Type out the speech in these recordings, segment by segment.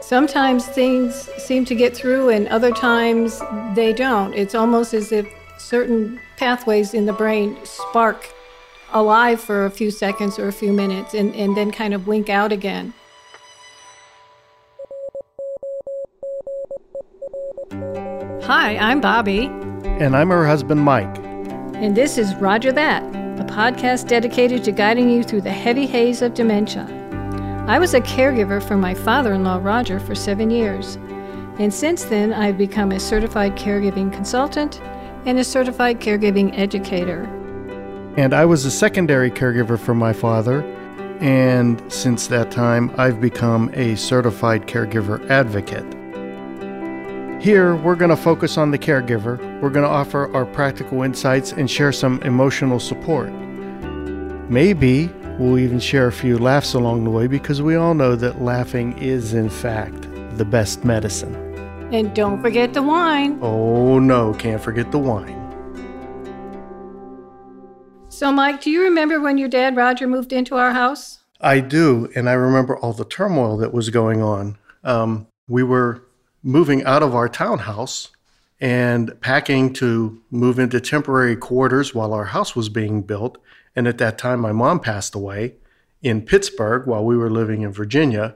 Sometimes things seem to get through, and other times they don't. It's almost as if certain pathways in the brain spark alive for a few seconds or a few minutes and, and then kind of wink out again. Hi, I'm Bobby. And I'm her husband, Mike. And this is Roger That, a podcast dedicated to guiding you through the heavy haze of dementia. I was a caregiver for my father in law, Roger, for seven years. And since then, I've become a certified caregiving consultant and a certified caregiving educator. And I was a secondary caregiver for my father. And since that time, I've become a certified caregiver advocate. Here, we're going to focus on the caregiver. We're going to offer our practical insights and share some emotional support. Maybe we'll even share a few laughs along the way because we all know that laughing is, in fact, the best medicine. And don't forget the wine. Oh, no, can't forget the wine. So, Mike, do you remember when your dad, Roger, moved into our house? I do, and I remember all the turmoil that was going on. Um, we were moving out of our townhouse and packing to move into temporary quarters while our house was being built. And at that time, my mom passed away in Pittsburgh while we were living in Virginia.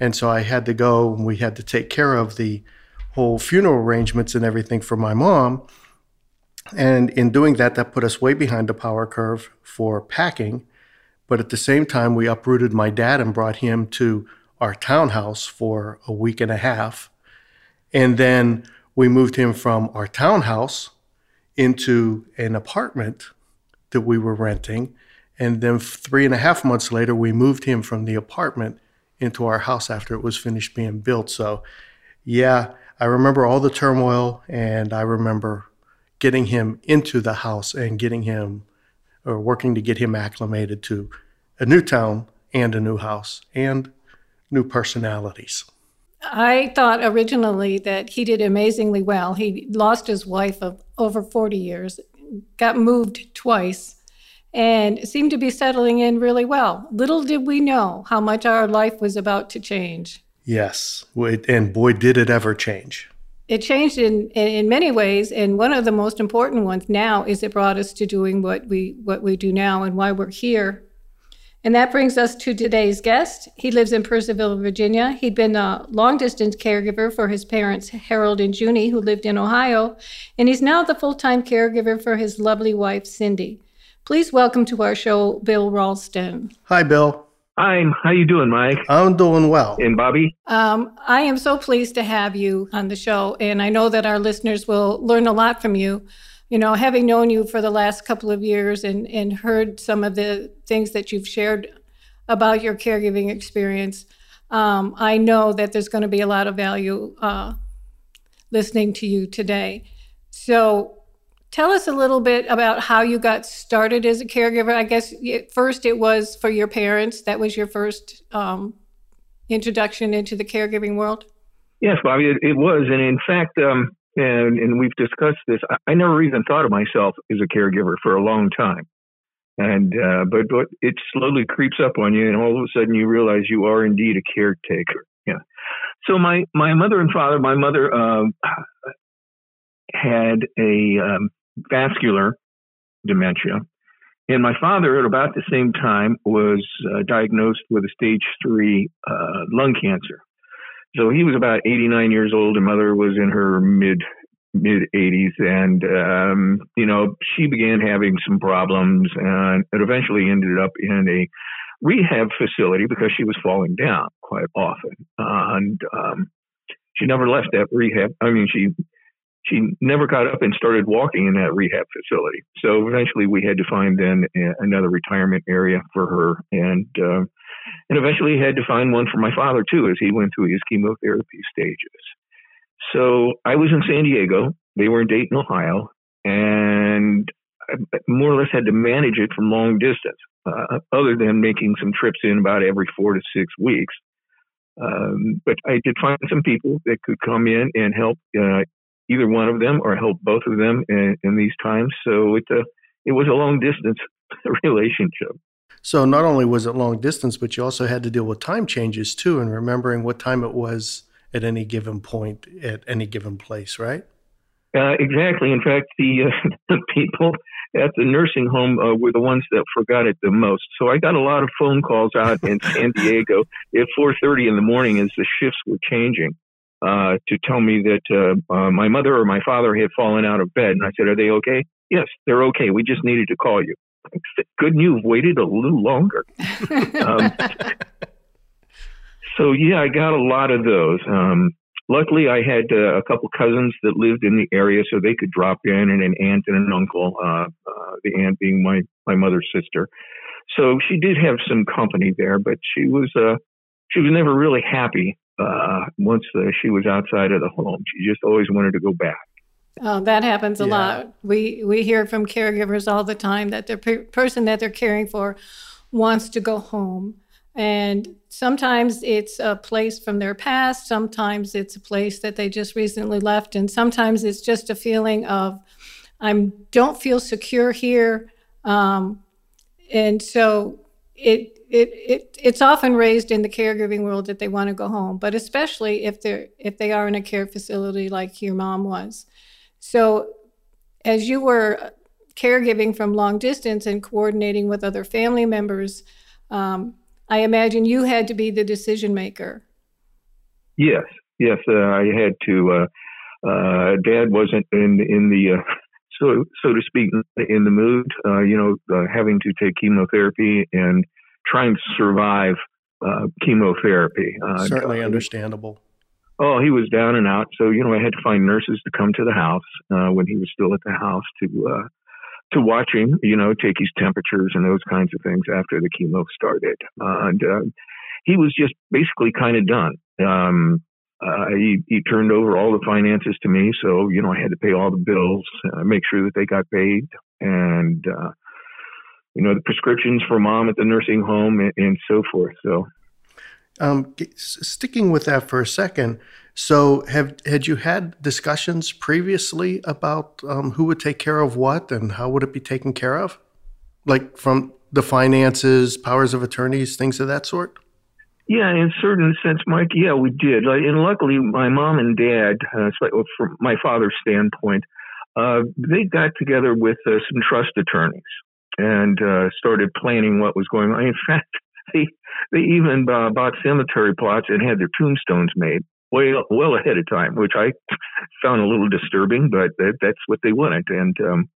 And so I had to go and we had to take care of the whole funeral arrangements and everything for my mom. And in doing that, that put us way behind the power curve for packing. But at the same time, we uprooted my dad and brought him to our townhouse for a week and a half. And then we moved him from our townhouse into an apartment that we were renting. And then three and a half months later, we moved him from the apartment into our house after it was finished being built. So, yeah, I remember all the turmoil and I remember getting him into the house and getting him or working to get him acclimated to a new town and a new house and new personalities. I thought originally that he did amazingly well. He lost his wife of over 40 years, got moved twice, and seemed to be settling in really well. Little did we know how much our life was about to change. Yes, and boy, did it ever change. It changed in, in many ways, and one of the most important ones now is it brought us to doing what we what we do now and why we're here and that brings us to today's guest. He lives in Purcellville, Virginia. He'd been a long distance caregiver for his parents, Harold and Junie, who lived in Ohio, and he's now the full time caregiver for his lovely wife, Cindy. Please welcome to our show, Bill Ralston. Hi, Bill. Hi, how you doing, Mike? I'm doing well. And Bobby? Um, I am so pleased to have you on the show, and I know that our listeners will learn a lot from you you know, having known you for the last couple of years and, and heard some of the things that you've shared about your caregiving experience, um, I know that there's going to be a lot of value uh, listening to you today. So, tell us a little bit about how you got started as a caregiver. I guess first it was for your parents. That was your first um, introduction into the caregiving world. Yes, Bobby, it, it was, and in fact, um, and and we've discussed this. I, I, never even thought of myself as a caregiver for a long time, and uh, but but it slowly creeps up on you, and all of a sudden you realize you are indeed a caretaker. Yeah. So my my mother and father, my mother uh, had a um, vascular dementia, and my father at about the same time was uh, diagnosed with a stage three uh, lung cancer. So he was about 89 years old, and mother was in her mid mid 80s, and um, you know she began having some problems, and it eventually ended up in a rehab facility because she was falling down quite often, and um, she never left that rehab. I mean, she she never got up and started walking in that rehab facility. So eventually, we had to find then another retirement area for her, and uh, and eventually had to find one for my father too as he went through his chemotherapy stages. So I was in San Diego. They were in Dayton, Ohio, and I more or less had to manage it from long distance, uh, other than making some trips in about every four to six weeks. Um, but I did find some people that could come in and help uh, either one of them or help both of them in, in these times. So it uh, it was a long distance relationship. So not only was it long distance, but you also had to deal with time changes too, and remembering what time it was at any given point at any given place, right? Uh, exactly. In fact, the, uh, the people at the nursing home uh, were the ones that forgot it the most. So I got a lot of phone calls out in San Diego at 4:30 in the morning as the shifts were changing uh, to tell me that uh, uh, my mother or my father had fallen out of bed, and I said, "Are they okay?" Yes, they're okay. We just needed to call you. Good, you've waited a little longer. um, so yeah, I got a lot of those. Um, luckily, I had uh, a couple cousins that lived in the area, so they could drop in, and an aunt and an uncle. Uh, uh, the aunt being my my mother's sister. So she did have some company there, but she was uh, she was never really happy uh, once uh, she was outside of the home. She just always wanted to go back. Oh, that happens a yeah. lot. We we hear from caregivers all the time that the per- person that they're caring for wants to go home. And sometimes it's a place from their past, sometimes it's a place that they just recently left, and sometimes it's just a feeling of I don't feel secure here. Um, and so it, it it it's often raised in the caregiving world that they want to go home, but especially if they're if they are in a care facility like your mom was. So, as you were caregiving from long distance and coordinating with other family members, um, I imagine you had to be the decision maker. Yes, yes, uh, I had to. Uh, uh, Dad wasn't in in the uh, so so to speak in the mood. Uh, you know, uh, having to take chemotherapy and trying to survive chemotherapy. Certainly understandable. Oh, he was down and out. So, you know, I had to find nurses to come to the house uh, when he was still at the house to uh, to watch him, you know, take his temperatures and those kinds of things after the chemo started. Uh, and uh, he was just basically kind of done. Um, uh, he, he turned over all the finances to me. So, you know, I had to pay all the bills, uh, make sure that they got paid. And, uh, you know, the prescriptions for mom at the nursing home and, and so forth. So um, sticking with that for a second, so have had you had discussions previously about um, who would take care of what and how would it be taken care of, like from the finances, powers of attorneys, things of that sort? Yeah, in a certain sense, Mike. Yeah, we did. And luckily, my mom and dad, uh, from my father's standpoint, uh, they got together with uh, some trust attorneys and uh, started planning what was going on. In fact, they they even uh, bought cemetery plots and had their tombstones made way well ahead of time, which I found a little disturbing, but that, that's what they wanted. And um,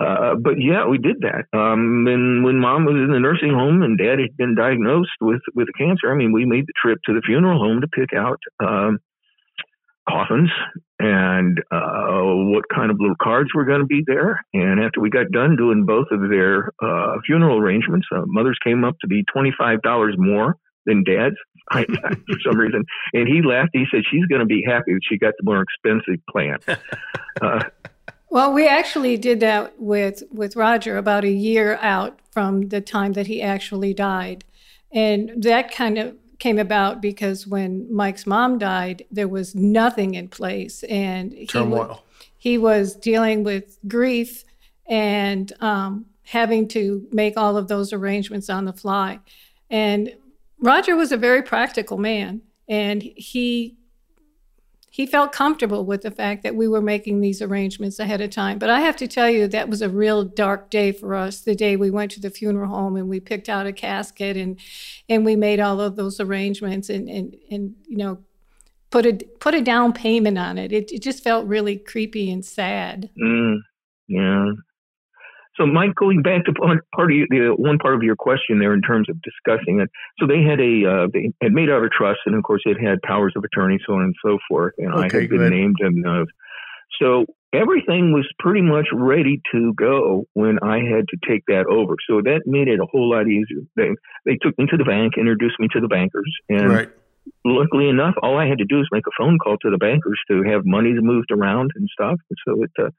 uh, but yeah, we did that. Um, and when mom was in the nursing home and dad had been diagnosed with with cancer, I mean, we made the trip to the funeral home to pick out um, coffins and uh, what kind of little cards were going to be there. And after we got done doing both of their uh, funeral arrangements, uh, mother's came up to be $25 more than dad's for some reason. And he laughed. He said she's going to be happy that she got the more expensive plan. Uh, well, we actually did that with, with Roger about a year out from the time that he actually died. And that kind of came about because when Mike's mom died, there was nothing in place, and he, Turmoil. he was dealing with grief and um, having to make all of those arrangements on the fly. And Roger was a very practical man, and he he felt comfortable with the fact that we were making these arrangements ahead of time. But I have to tell you, that was a real dark day for us. The day we went to the funeral home and we picked out a casket and and we made all of those arrangements and and and you know put a put a down payment on it. It, it just felt really creepy and sad. Mm, yeah, so, Mike, going back to part of the one part of your question there in terms of discussing it. So they had a uh, they had made out a trust, and of course it had powers of attorney, so on and so forth. And okay, I had been named, and uh, so everything was pretty much ready to go when I had to take that over. So that made it a whole lot easier. They they took me to the bank, introduced me to the bankers, and. Right. Luckily enough, all I had to do was make a phone call to the bankers to have money moved around and stuff. And so it uh,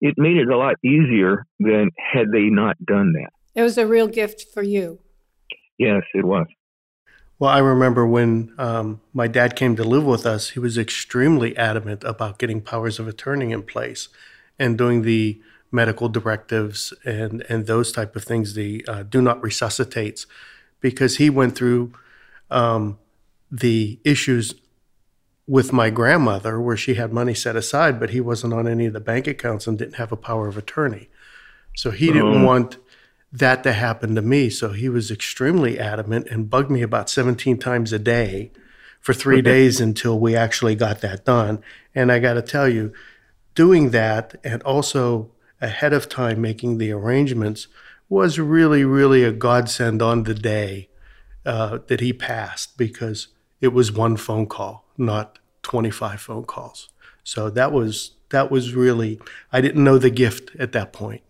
it made it a lot easier than had they not done that. It was a real gift for you. Yes, it was. Well, I remember when um, my dad came to live with us, he was extremely adamant about getting powers of attorney in place and doing the medical directives and and those type of things, the uh, do not resuscitates, because he went through um, the issues with my grandmother where she had money set aside, but he wasn't on any of the bank accounts and didn't have a power of attorney. So he didn't Oh. want that to happen to me. So he was extremely adamant and bugged me about 17 times a day for three days until we actually got that done. And I got to tell you, doing that and also ahead of time making the arrangements was really, really a godsend on the day uh, that he passed because it was one phone call, not 25 phone calls. So that was that was really I didn't know the gift at that point.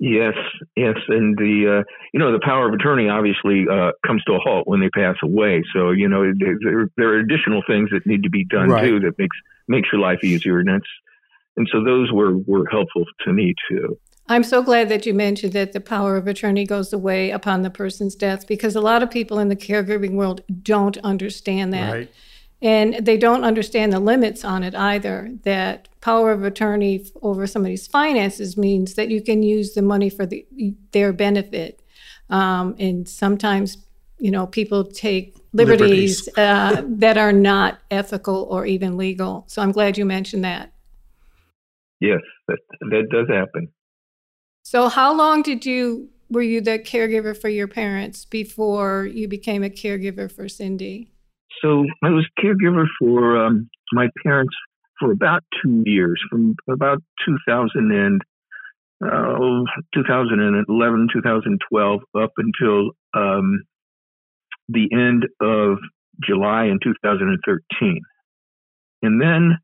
Yes, yes, and the uh, you know the power of attorney obviously uh, comes to a halt when they pass away. So you know there, there, there are additional things that need to be done Right. too that makes makes your life easier, and that's and so those were were helpful to me too. I'm so glad that you mentioned that the power of attorney goes away upon the person's death because a lot of people in the caregiving world don't understand that. Right. And they don't understand the limits on it either. That power of attorney over somebody's finances means that you can use the money for the, their benefit. Um, and sometimes, you know, people take liberties, Liberties. uh, that are not ethical or even legal. So I'm glad you mentioned that. Yes, that that does happen. So how long did you were you the caregiver for your parents before you became a caregiver for Cindy? So I was caregiver for um, my parents for about two years, from about 2000 and uh, 2011, 2012, up until um, the end of July in 2013. And then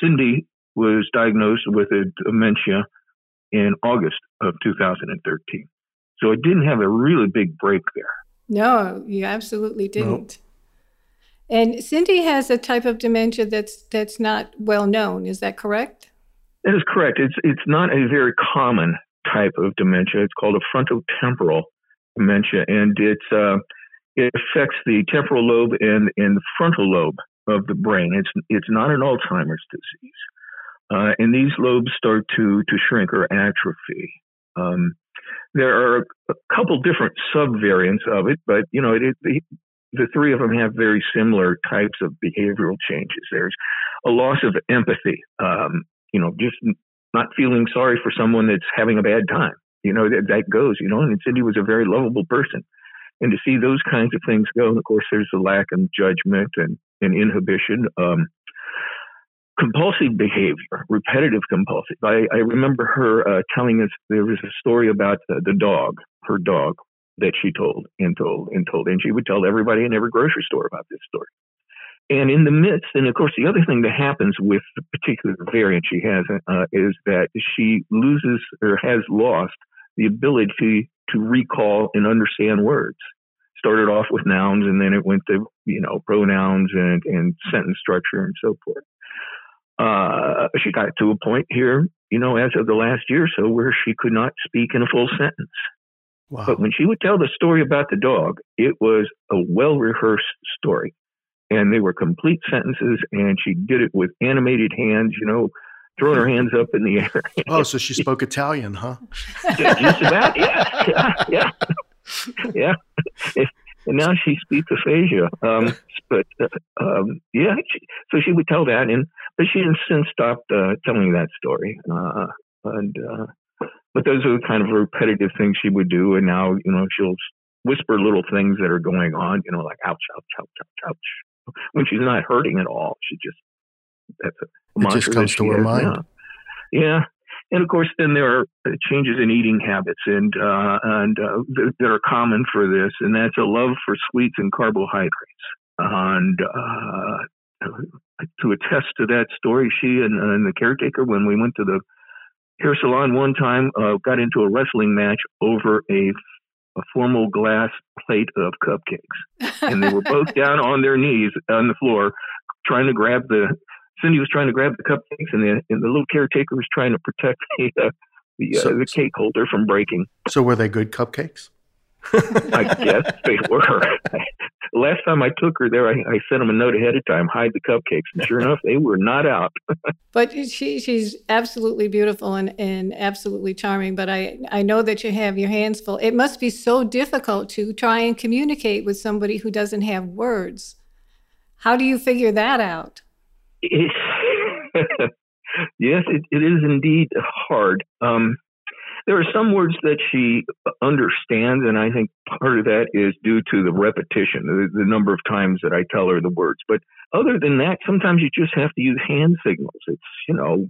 Cindy was diagnosed with a dementia in August of 2013. So I didn't have a really big break there. No, you absolutely didn't. And Cindy has a type of dementia that's that's not well known. Is that correct? That is correct. It's it's not a very common type of dementia. It's called a frontotemporal dementia, and it's uh, it affects the temporal lobe and, and the frontal lobe of the brain. It's it's not an Alzheimer's disease, uh, and these lobes start to to shrink or atrophy. Um, there are a couple different subvariants of it, but you know it, it, the, the three of them have very similar types of behavioral changes. There's a loss of empathy. Um, you know, just not feeling sorry for someone that's having a bad time. You know, that, that goes, you know, and Cindy was a very lovable person. And to see those kinds of things go, and of course, there's a lack of judgment and, and inhibition. Um, compulsive behavior, repetitive compulsive. I, I remember her uh, telling us there was a story about the, the dog, her dog, that she told and told and told. And she would tell everybody in every grocery store about this story. And in the midst, and of course, the other thing that happens with the particular variant she has uh, is that she loses or has lost the ability to, recall and understand words. Started off with nouns and then it went to, you know, pronouns and, and sentence structure and so forth. Uh, she got to a point here, you know, as of the last year or so where she could not speak in a full sentence. Wow. But when she would tell the story about the dog, it was a well rehearsed story. And they were complete sentences, and she did it with animated hands, you know, throwing her hands up in the air. oh, so she spoke Italian, huh? Just about, yeah, yeah, yeah. yeah. And now she speaks aphasia. Um, but uh, um, yeah, she, so she would tell that, and but she has since stopped uh, telling that story. Uh, and uh, but those are the kind of repetitive things she would do, and now you know she'll whisper little things that are going on, you know, like ouch, ouch, ouch, ouch, ouch. When she's not hurting at all, she just that's a It just comes to her mind. now. Yeah, and of course, then there are uh, changes in eating habits, and uh, and uh, th- that are common for this, and that's a love for sweets and carbohydrates. And uh, to attest to that story, she and, and the caretaker, when we went to the hair salon one time, uh, got into a wrestling match over a a formal glass plate of cupcakes, and they were both down on their knees on the floor, trying to grab the Cindy was trying to grab the cupcakes, and the, and the little caretaker was trying to protect the uh, the, uh, So- the cake holder from breaking. So were they good cupcakes? I guess they were. Last time I took her there, I, I sent them a note ahead of time, hide the cupcakes, and sure enough, they were not out. but she she's absolutely beautiful and, and absolutely charming. But I I know that you have your hands full. It must be so difficult to try and communicate with somebody who doesn't have words. How do you figure that out? yes, it, it is indeed hard. Um, there are some words that she understands, and I think part of that is due to the repetition, the, the, number of times that I tell her the words. But other than that, sometimes you just have to use hand signals. It's, you know,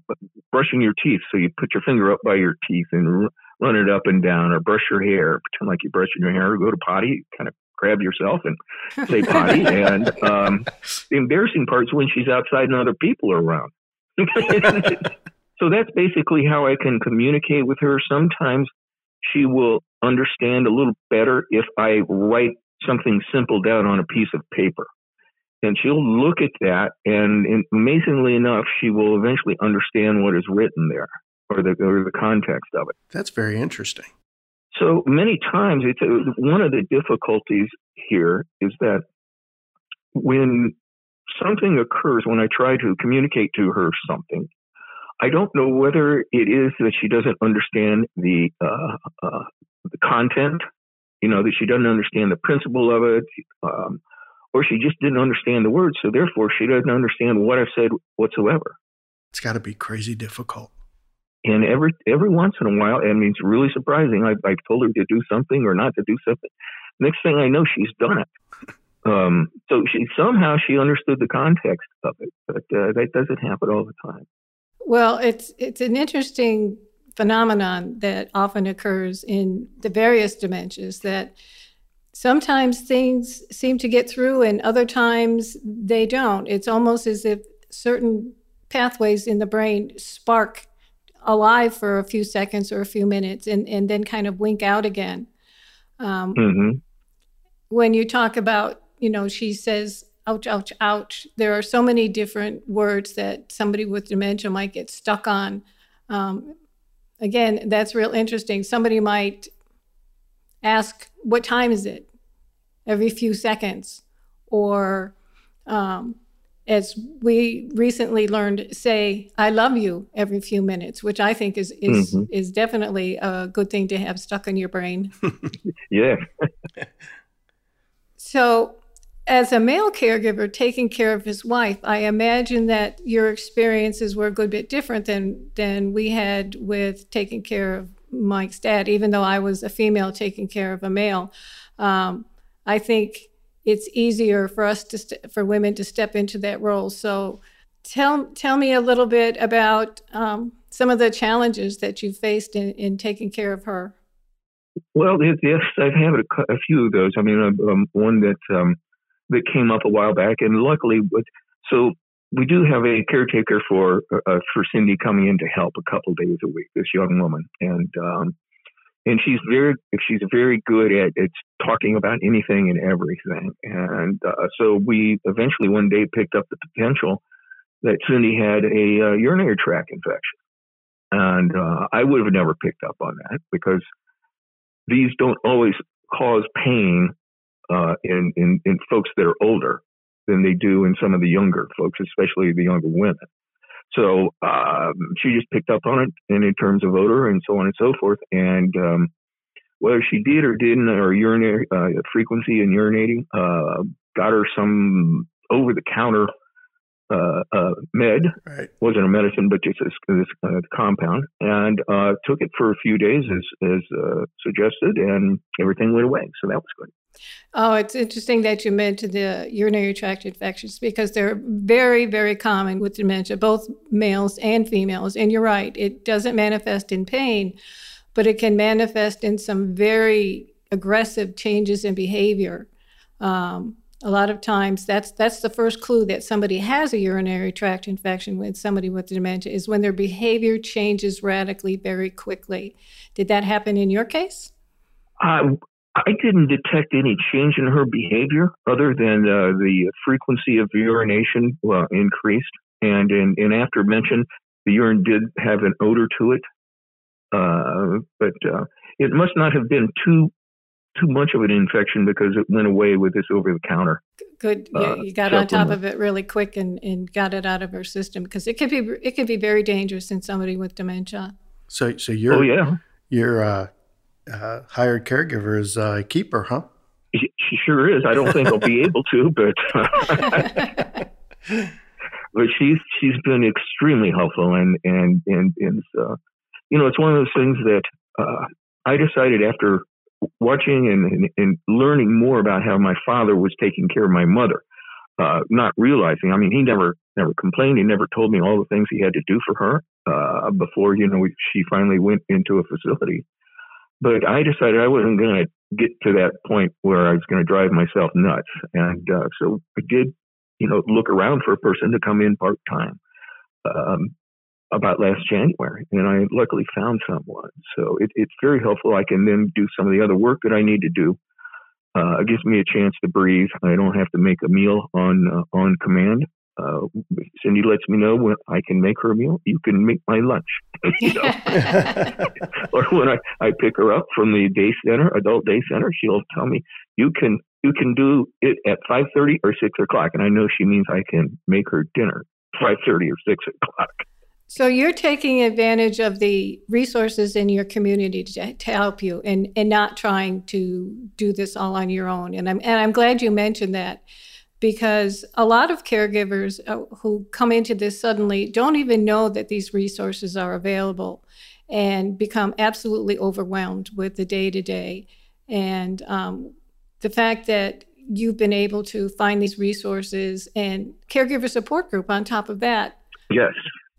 brushing your teeth. So you put your finger up by your teeth and run it up and down, or brush your hair, pretend like you're brushing your hair, or go to potty, kind of grab yourself and say potty. and um, the embarrassing part is when she's outside and other people are around. So that's basically how I can communicate with her. Sometimes she will understand a little better if I write something simple down on a piece of paper. And she'll look at that, and, amazingly enough, she will eventually understand what is written there or the, or the context of it. That's very interesting. So many times, it's a, one of the difficulties here is that when something occurs, when I try to communicate to her something, I don't know whether it is that she doesn't understand the uh, uh, the content, you know, that she doesn't understand the principle of it, um, or she just didn't understand the words, so therefore she doesn't understand what I've said whatsoever. It's got to be crazy difficult. And every every once in a while, I mean, it's really surprising. I, I've told her to do something or not to do something. Next thing I know, she's done it. Um, so she somehow she understood the context of it, but uh, that doesn't happen all the time. Well, it's it's an interesting phenomenon that often occurs in the various dementias that sometimes things seem to get through and other times they don't. It's almost as if certain pathways in the brain spark alive for a few seconds or a few minutes and, and then kind of wink out again. Um, mm-hmm. When you talk about, you know, she says, ouch, ouch, ouch. There are so many different words that somebody with dementia might get stuck on. Um, again, that's real interesting. Somebody might ask, What time is it? every few seconds. Or, um, as we recently learned, say, I love you every few minutes, which I think is, is, mm-hmm. is definitely a good thing to have stuck in your brain. yeah. so, as a male caregiver taking care of his wife, I imagine that your experiences were a good bit different than than we had with taking care of Mike's dad. Even though I was a female taking care of a male, um, I think it's easier for us to st- for women to step into that role. So, tell tell me a little bit about um, some of the challenges that you faced in, in taking care of her. Well, yes, I've had a, a few of those. I mean, um, one that um, that came up a while back, and luckily, with, so we do have a caretaker for uh, for Cindy coming in to help a couple days a week. This young woman, and um, and she's very she's very good at, at talking about anything and everything. And uh, so we eventually one day picked up the potential that Cindy had a uh, urinary tract infection, and uh, I would have never picked up on that because these don't always cause pain uh, in, in, in folks that are older than they do in some of the younger folks, especially the younger women. So um, she just picked up on it, and in terms of odor and so on and so forth. And um, whether she did or didn't, or urinary uh, frequency in urinating, uh, got her some over-the-counter uh, uh, med. Right. wasn't a medicine, but just this, this uh, compound, and uh, took it for a few days as as uh, suggested, and everything went away. So that was good. Oh, it's interesting that you mentioned the urinary tract infections because they're very, very common with dementia, both males and females. And you're right, it doesn't manifest in pain, but it can manifest in some very aggressive changes in behavior. Um, a lot of times that's that's the first clue that somebody has a urinary tract infection with somebody with dementia is when their behavior changes radically very quickly did that happen in your case uh, i didn't detect any change in her behavior other than uh, the frequency of urination well, increased and in, in after mention the urine did have an odor to it uh, but uh, it must not have been too too much of an infection because it went away with this over the counter. Good, uh, you got on top of it really quick and, and got it out of her system because it could be it could be very dangerous in somebody with dementia. So, so you're oh yeah, your uh, hired caregiver is a keeper, huh? She, she sure is. I don't think I'll be able to, but but she's she's been extremely helpful and and and and uh, you know it's one of those things that uh, I decided after watching and, and, and, learning more about how my father was taking care of my mother, uh, not realizing. I mean, he never never complained. He never told me all the things he had to do for her uh, before you know she finally went into a facility. But I decided I wasn't going to get to that point where I was going to drive myself nuts, and uh, so I did you know, look around for a person to come in part time um, about last January, and I luckily found someone. So it, it's very helpful. I can then do some of the other work that I need to do. Uh, it gives me a chance to breathe. I don't have to make a meal on uh, on command. Uh, Cindy lets me know when I can make her a meal. You can make my lunch. or when I, I pick her up from the day center, adult day center, she'll tell me, you can you can do it at 5.30 or 6 o'clock. And I know she means I can make her dinner 5.30 or 6 o'clock. So you're taking advantage of the resources in your community to, to, help you and, and not trying to do this all on your own. And I'm, and I'm glad you mentioned that because a lot of caregivers uh, who come into this suddenly don't even know that these resources are available and become absolutely overwhelmed with the day to day. And um, the fact that you've been able to find these resources and caregiver support group on top of that. Yes.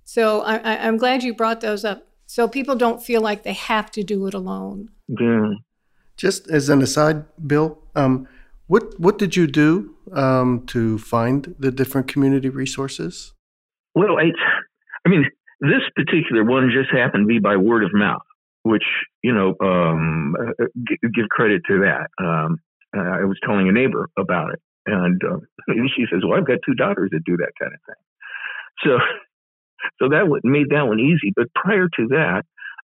So I, am glad you brought those up so people don't feel like they have to do it alone. Yeah. Just as an aside, Bill, um, what what did you do um, to find the different community resources? Well, I, I mean, this particular one just happened to be by word of mouth, which you know, um, give credit to that. Um, uh, I was telling a neighbor about it, and uh, she says, "Well, I've got two daughters that do that kind of thing." So, so that made that one easy. But prior to that,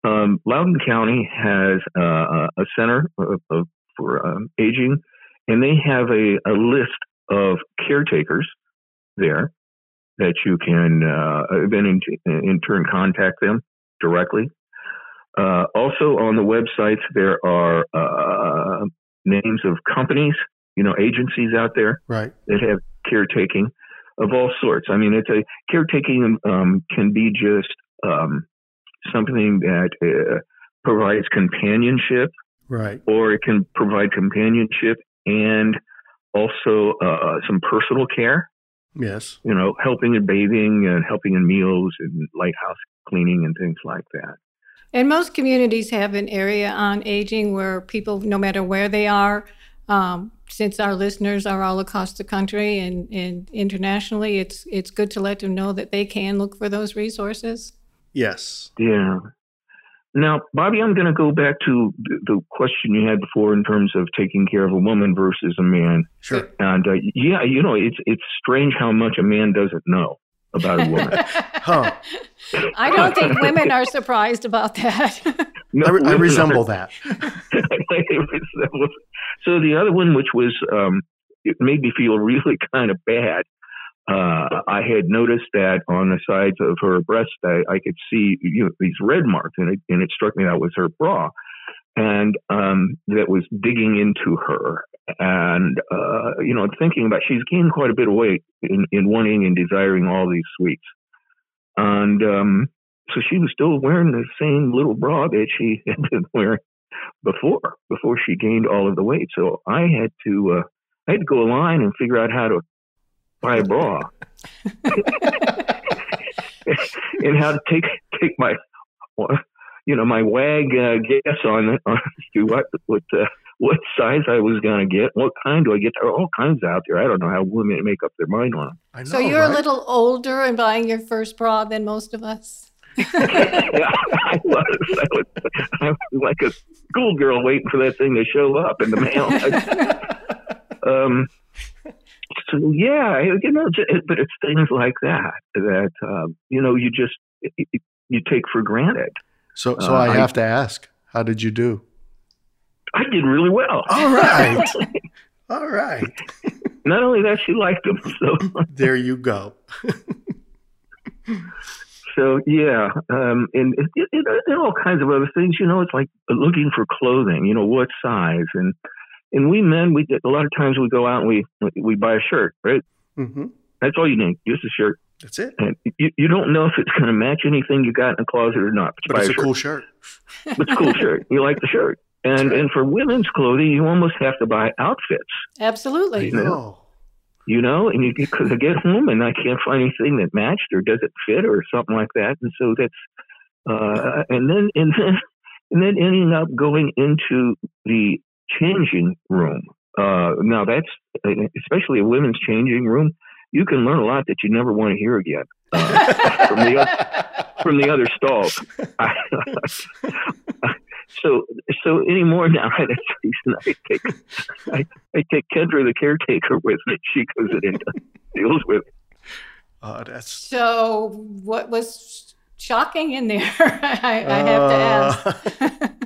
um, Loudoun County has uh, a center of, of, for um, aging, and they have a, a list of caretakers there that you can uh, then in, in turn contact them directly. Uh, also on the websites, there are uh, names of companies, you know, agencies out there right. that have caretaking of all sorts. I mean, it's a caretaking um, can be just um, something that uh, provides companionship, right? Or it can provide companionship and also uh, some personal care. Yes, you know, helping in bathing and helping in meals and lighthouse cleaning and things like that. And most communities have an area on aging where people, no matter where they are, um, since our listeners are all across the country and, and internationally, it's it's good to let them know that they can look for those resources. Yes. Yeah. Now, Bobby, I'm going to go back to the question you had before in terms of taking care of a woman versus a man. Sure. And uh, yeah, you know, it's it's strange how much a man doesn't know about a woman. huh. I don't think women are surprised about that. no, I, re- I resemble that. so the other one, which was, um, it made me feel really kind of bad. Uh, I had noticed that on the sides of her breast, I, I could see you know, these red marks, and it, and it struck me that was her bra and um, that was digging into her. And, uh, you know, thinking about she's gained quite a bit of weight in, in wanting and desiring all these sweets. And um, so she was still wearing the same little bra that she had been wearing before, before she gained all of the weight. So I had to, uh, I had to go online and figure out how to buy a bra. and how to take take my you know, my wag uh, guess on on what what uh, what size I was going to get, what kind do I get? There are all kinds out there. I don't know how women make up their mind on them. so you're right? a little older and buying your first bra than most of us. yeah, I was. I was. I was like a schoolgirl waiting for that thing to show up in the mail. um, so yeah, you know, but it's things like that that uh, you know you just you take for granted. So, so uh, I have I, to ask, how did you do? I did really well. All right. All right. Not only that, she liked them. So there you go. so yeah, um, and it, it, it, and all kinds of other things. You know, it's like looking for clothing. You know, what size and and we men, we a lot of times we go out and we we buy a shirt, right? Mm-hmm. That's all you need, just a shirt. That's it. And you, you don't know if it's going to match anything you got in the closet or not. But it's a, cool shirt. But it's a cool shirt. You like the shirt. And right. and for women's clothing, you almost have to buy outfits. Absolutely. You know, you know and you because I get home and I can't find anything that matched or does it fit or something like that. And so that's uh, and then and then and then ending up going into the changing room. Uh, now that's especially a women's changing room. You can learn a lot that you never want to hear again uh, from the other, from the other stalls. so so anymore now. I take I, I take Kendra the caretaker with me. She goes in and deals with it. Oh, that's so. What was shocking in there? I, I have to ask.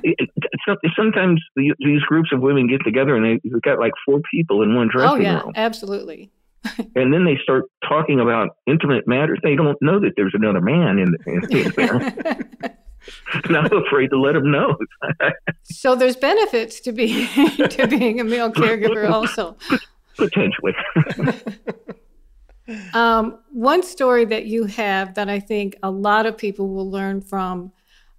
Uh, sometimes these groups of women get together and they, have got like four people in one dressing room. Oh yeah, room. absolutely. and then they start talking about intimate matters. They don't know that there's another man in, in, in there. and I'm afraid to let them know. so there's benefits to being to being a male caregiver, also. Potentially. Um, one story that you have that I think a lot of people will learn from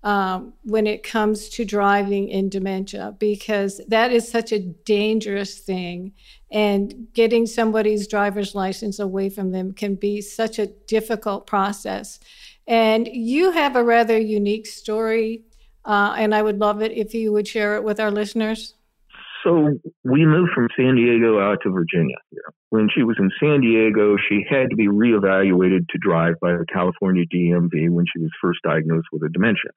um, when it comes to driving in dementia, because that is such a dangerous thing. And getting somebody's driver's license away from them can be such a difficult process. And you have a rather unique story, uh, and I would love it if you would share it with our listeners. So we moved from San Diego out to Virginia here. When she was in San Diego, she had to be reevaluated to drive by the California DMV when she was first diagnosed with a dementia.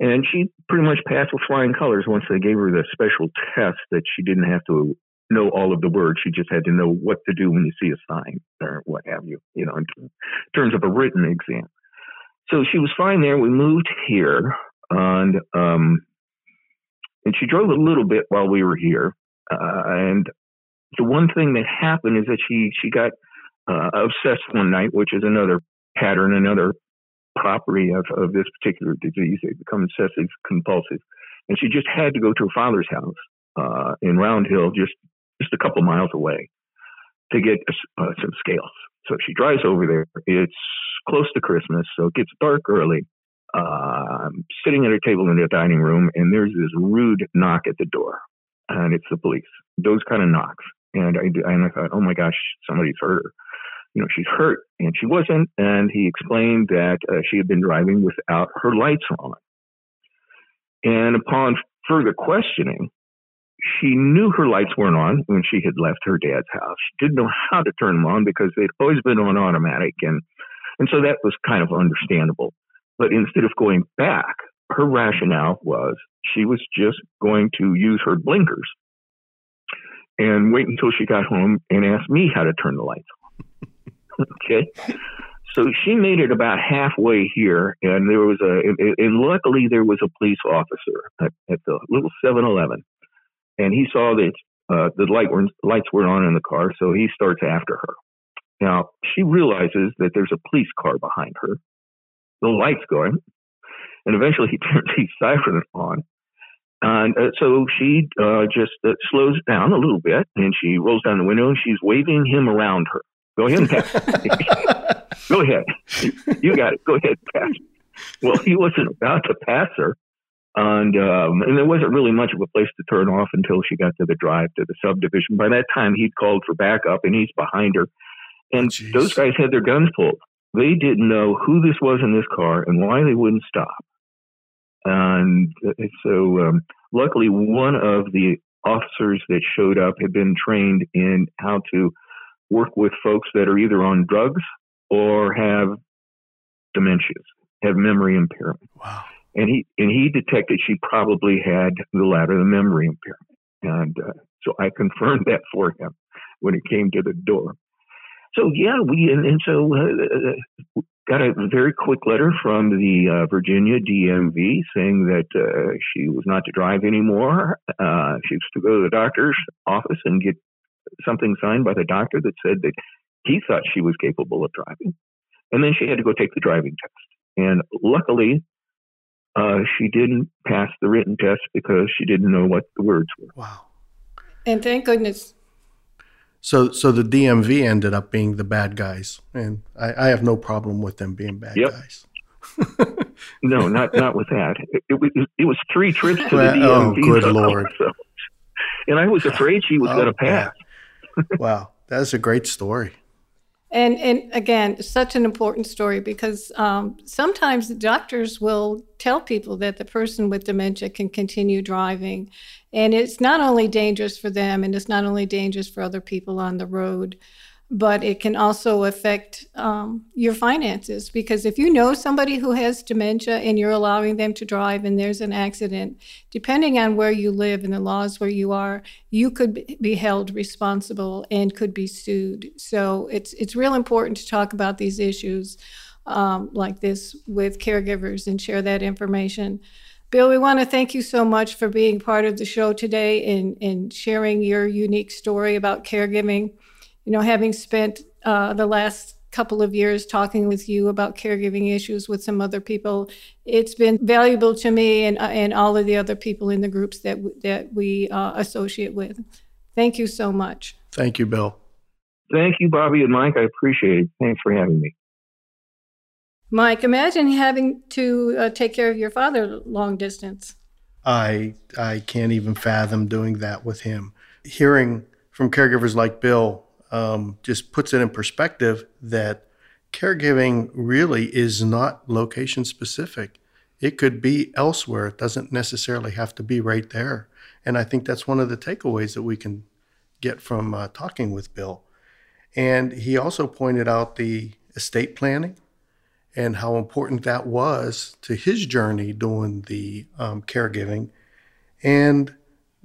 And she pretty much passed with flying colors once they gave her the special test that she didn't have to know all of the words. She just had to know what to do when you see a sign or what have you, you know, in terms of a written exam so she was fine there. We moved here, and um, and she drove a little bit while we were here. Uh, and the one thing that happened is that she she got uh, obsessed one night, which is another pattern, another property of, of this particular disease. They become obsessive compulsive, and she just had to go to her father's house uh, in Round Hill, just just a couple miles away, to get uh, some scales. So she drives over there. It's close to Christmas, so it gets dark early. Uh, I'm sitting at a table in the dining room, and there's this rude knock at the door, and it's the police. Those kind of knocks, and I and I thought, oh my gosh, somebody's hurt her. You know, she's hurt, and she wasn't. And he explained that uh, she had been driving without her lights on. And upon further questioning, she knew her lights weren't on when she had left her dad's house. She didn't know how to turn them on because they'd always been on automatic, and and so that was kind of understandable. But instead of going back, her rationale was she was just going to use her blinkers and wait until she got home and ask me how to turn the lights on. okay. So she made it about halfway here, and there was a, and luckily there was a police officer at, at the little 7 Eleven and he saw that uh, the light were, lights were on in the car, so he starts after her. Now she realizes that there's a police car behind her. The light's going, and eventually he turns his siren on. And uh, so she uh, just uh, slows down a little bit, and she rolls down the window, and she's waving him around her. Go ahead and pass. Go ahead. You got it. Go ahead, pass. Well, he wasn't about to pass her and um, and there wasn't really much of a place to turn off until she got to the drive to the subdivision. By that time, he'd called for backup, and he's behind her. And oh, those guys had their guns pulled. They didn't know who this was in this car and why they wouldn't stop. And uh, so, um, luckily, one of the officers that showed up had been trained in how to work with folks that are either on drugs or have dementias, have memory impairment. Wow and he and he detected she probably had the latter, the memory impairment, and uh, so I confirmed that for him when it came to the door. So yeah, we and, and so uh, got a very quick letter from the uh, Virginia DMV saying that uh, she was not to drive anymore. Uh, she was to go to the doctor's office and get something signed by the doctor that said that he thought she was capable of driving. And then she had to go take the driving test. And luckily, uh, she didn't pass the written test because she didn't know what the words were. Wow. And thank goodness. So, so the DMV ended up being the bad guys, and I, I have no problem with them being bad Yep. guys. No, not not with that. It, it was it was three trips to the Well, oh, DMV. good so- Lord. so- and I was afraid she was Oh, going to pass. wow, that's a great story. And and again, such an important story because um, sometimes doctors will tell people that the person with dementia can continue driving, and it's not only dangerous for them, and it's not only dangerous for other people on the road, but it can also affect um, your finances because if you know somebody who has dementia and you're allowing them to drive and there's an accident, depending on where you live and the laws where you are, you could be- held responsible and could be sued. So it's it's real important to talk about these issues um, like this with caregivers and share that information. Bill, we want to thank you so much for being part of the show today and, and sharing your unique story about caregiving. You know, having spent uh, the last couple of years talking with you about caregiving issues with some other people, it's been valuable to me and, uh, and all of the other people in the groups that, w- that we uh, associate with. Thank you so much. Thank you, Bill. Thank you, Bobby and Mike. I appreciate it. Thanks for having me. Mike, imagine having to uh, take care of your father long distance. I I can't even fathom doing that with him. Hearing from caregivers like Bill um, just puts it in perspective that caregiving really is not location specific. It could be elsewhere. It doesn't necessarily have to be right there. And I think that's one of the takeaways that we can get from uh, talking with Bill. And he also pointed out the estate planning and how important that was to his journey doing the um, caregiving. And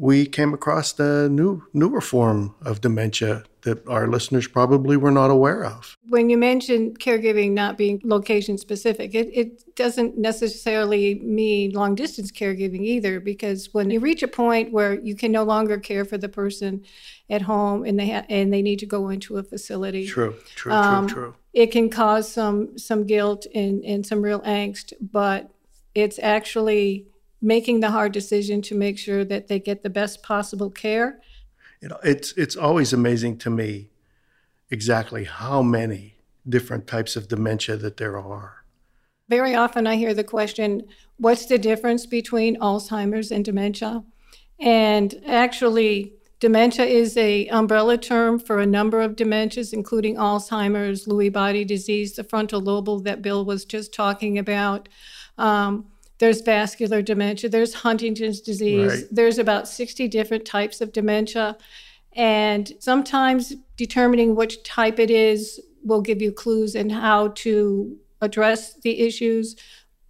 we came across the new newer form of dementia that our listeners probably were not aware of. When you mentioned caregiving not being location specific, it, it doesn't necessarily mean long distance caregiving either, because when you reach a point where you can no longer care for the person at home and they ha- and they need to go into a facility, True, true, Um, true, true. it can cause some some guilt and, and some real angst, but it's actually making the hard decision to make sure that they get the best possible care. You know, it's it's always amazing to me exactly how many different types of dementia that there are. Very often I hear the question, what's the difference between Alzheimer's and dementia? And actually, dementia is a umbrella term for a number of dementias, including Alzheimer's, Lewy body disease, the frontal lobe that Bill was just talking about. Um, there's vascular dementia, there's Huntington's disease, Right. there's about 60 different types of dementia. And sometimes determining which type it is will give you clues in how to address the issues.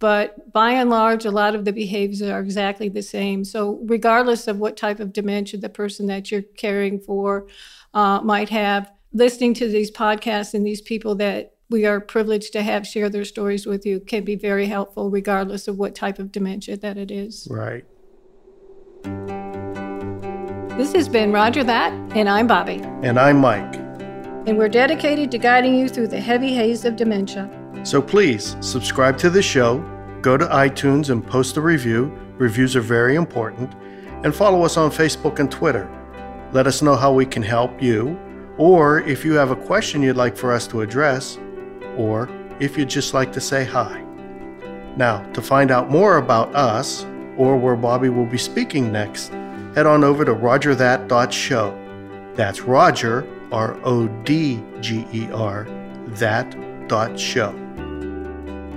But by and large, a lot of the behaviors are exactly the same. So, regardless of what type of dementia the person that you're caring for uh, might have, listening to these podcasts and these people that we are privileged to have share their stories with you can be very helpful, regardless of what type of dementia that it is. Right. This has been Rodger That, and I'm Bobby. And I'm Mike. And we're dedicated to guiding you through the heavy haze of dementia. So please subscribe to the show, go to iTunes and post a review. Reviews are very important. And follow us on Facebook and Twitter. Let us know how we can help you, or if you have a question you'd like for us to address, or if you'd just like to say hi. Now, to find out more about us, or where Bobby will be speaking next, head on over to rodgerthat.show. That's Rodger, R O D G E R, that dot show.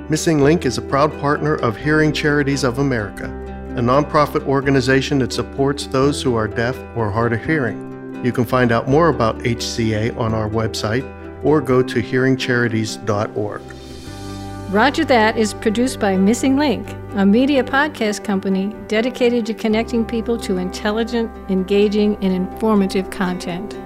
Missing Link is a proud partner of Hearing Charities of America, a nonprofit organization that supports those who are deaf or hard of hearing. You can find out more about HCA on our website or go to hearingcharities.org. Rodger That is produced by Missing Link, a media podcast company dedicated to connecting people to intelligent, engaging, and informative content.